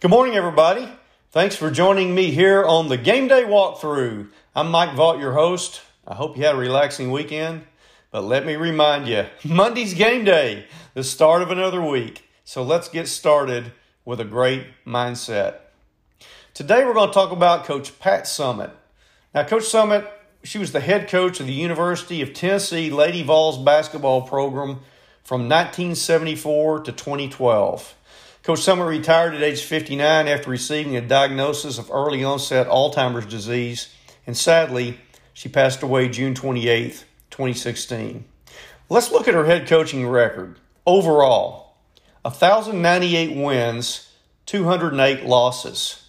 Good morning, everybody. Thanks for joining me here on the Game Day Walkthrough. I'm Mike Vaught, your host. I hope you had a relaxing weekend. But let me remind you Monday's game day, the start of another week. So let's get started with a great mindset. Today we're going to talk about Coach Pat Summitt. Now, Coach Summitt, she was the head coach of the University of Tennessee Lady Vols basketball program from 1974 to 2012. Coach Summitt retired at age 59 after receiving a diagnosis of early onset Alzheimer's disease, and sadly, she passed away June 28, 2016. Let's look at her head coaching record. Overall, 1,098 wins, 208 losses.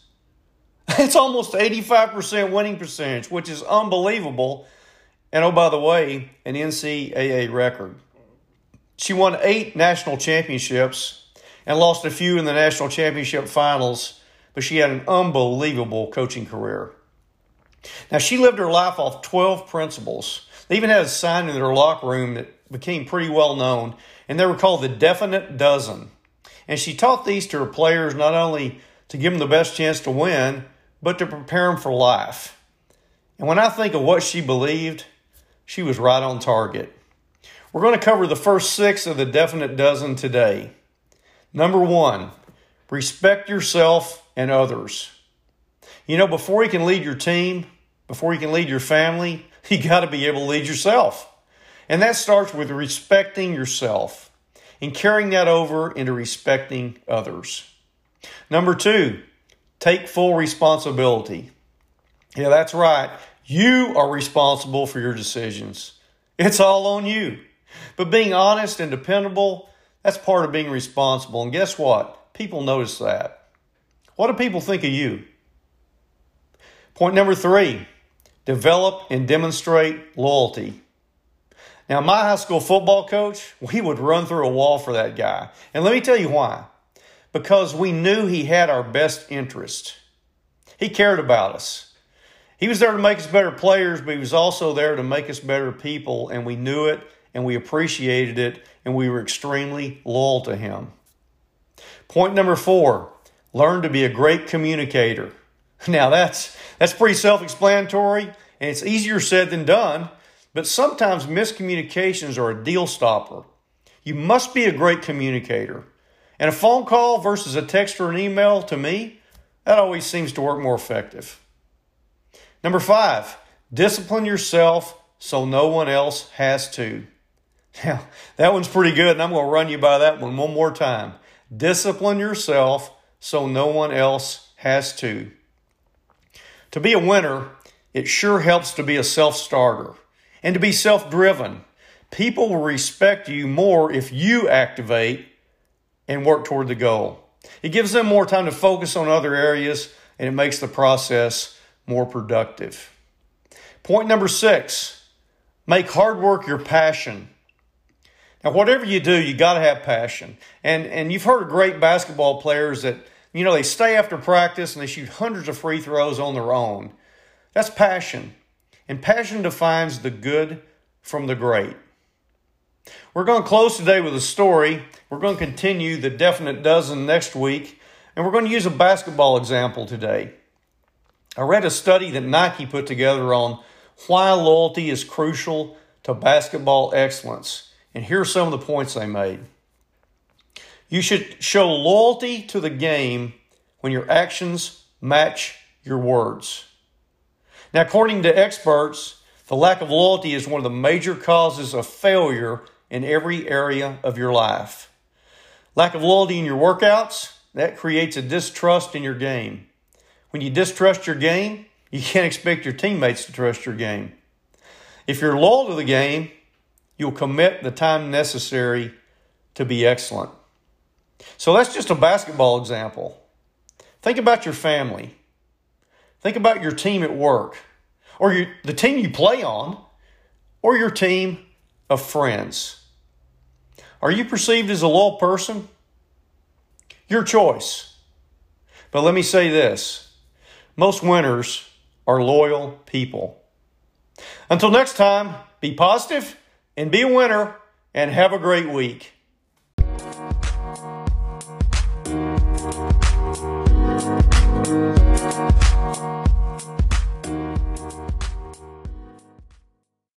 It's almost 85% winning percentage, which is unbelievable. And oh, by the way, an NCAA record. She won eight national championships and lost a few in the national championship finals, but she had an unbelievable coaching career. Now, she lived her life off 12 principles. They even had a sign in their locker room that became pretty well known, and they were called the Definite Dozen. And she taught these to her players not only to give them the best chance to win, but to prepare them for life. And when I think of what she believed, she was right on target. We're going to cover the first six of the Definite Dozen today. Number one, respect yourself and others. You know, before you can lead your team, before you can lead your family, you got to be able to lead yourself. And that starts with respecting yourself and carrying that over into respecting others. Number two, take full responsibility. Yeah, that's right. You are responsible for your decisions. It's all on you. But being honest and dependable that's part of being responsible. And guess what? People notice that. What do people think of you? Point number three develop and demonstrate loyalty. Now, my high school football coach, we would run through a wall for that guy. And let me tell you why. Because we knew he had our best interest. He cared about us. He was there to make us better players, but he was also there to make us better people, and we knew it and we appreciated it and we were extremely loyal to him. Point number four learn to be a great communicator. Now, that's, that's pretty self explanatory and it's easier said than done, but sometimes miscommunications are a deal stopper. You must be a great communicator. And a phone call versus a text or an email, to me, that always seems to work more effective. Number five, discipline yourself so no one else has to. Yeah, that one's pretty good, and I'm going to run you by that one one more time. Discipline yourself so no one else has to. To be a winner, it sure helps to be a self starter and to be self driven. People will respect you more if you activate and work toward the goal. It gives them more time to focus on other areas and it makes the process more productive. Point number six make hard work your passion. Now, whatever you do, you got to have passion. And and you've heard of great basketball players that you know they stay after practice and they shoot hundreds of free throws on their own. That's passion, and passion defines the good from the great. We're going to close today with a story. We're going to continue the definite dozen next week, and we're going to use a basketball example today. I read a study that Nike put together on why loyalty is crucial to basketball excellence. And here are some of the points they made. You should show loyalty to the game when your actions match your words. Now, according to experts, the lack of loyalty is one of the major causes of failure in every area of your life. Lack of loyalty in your workouts, that creates a distrust in your game. When you distrust your game, you can't expect your teammates to trust your game. If you're loyal to the game, you'll commit the time necessary to be excellent. So that's just a basketball example. Think about your family. Think about your team at work, or your, the team you play on, or your team of friends. Are you perceived as a loyal person? Your choice. But let me say this most winners are loyal people. Until next time, be positive and be a winner and have a great week.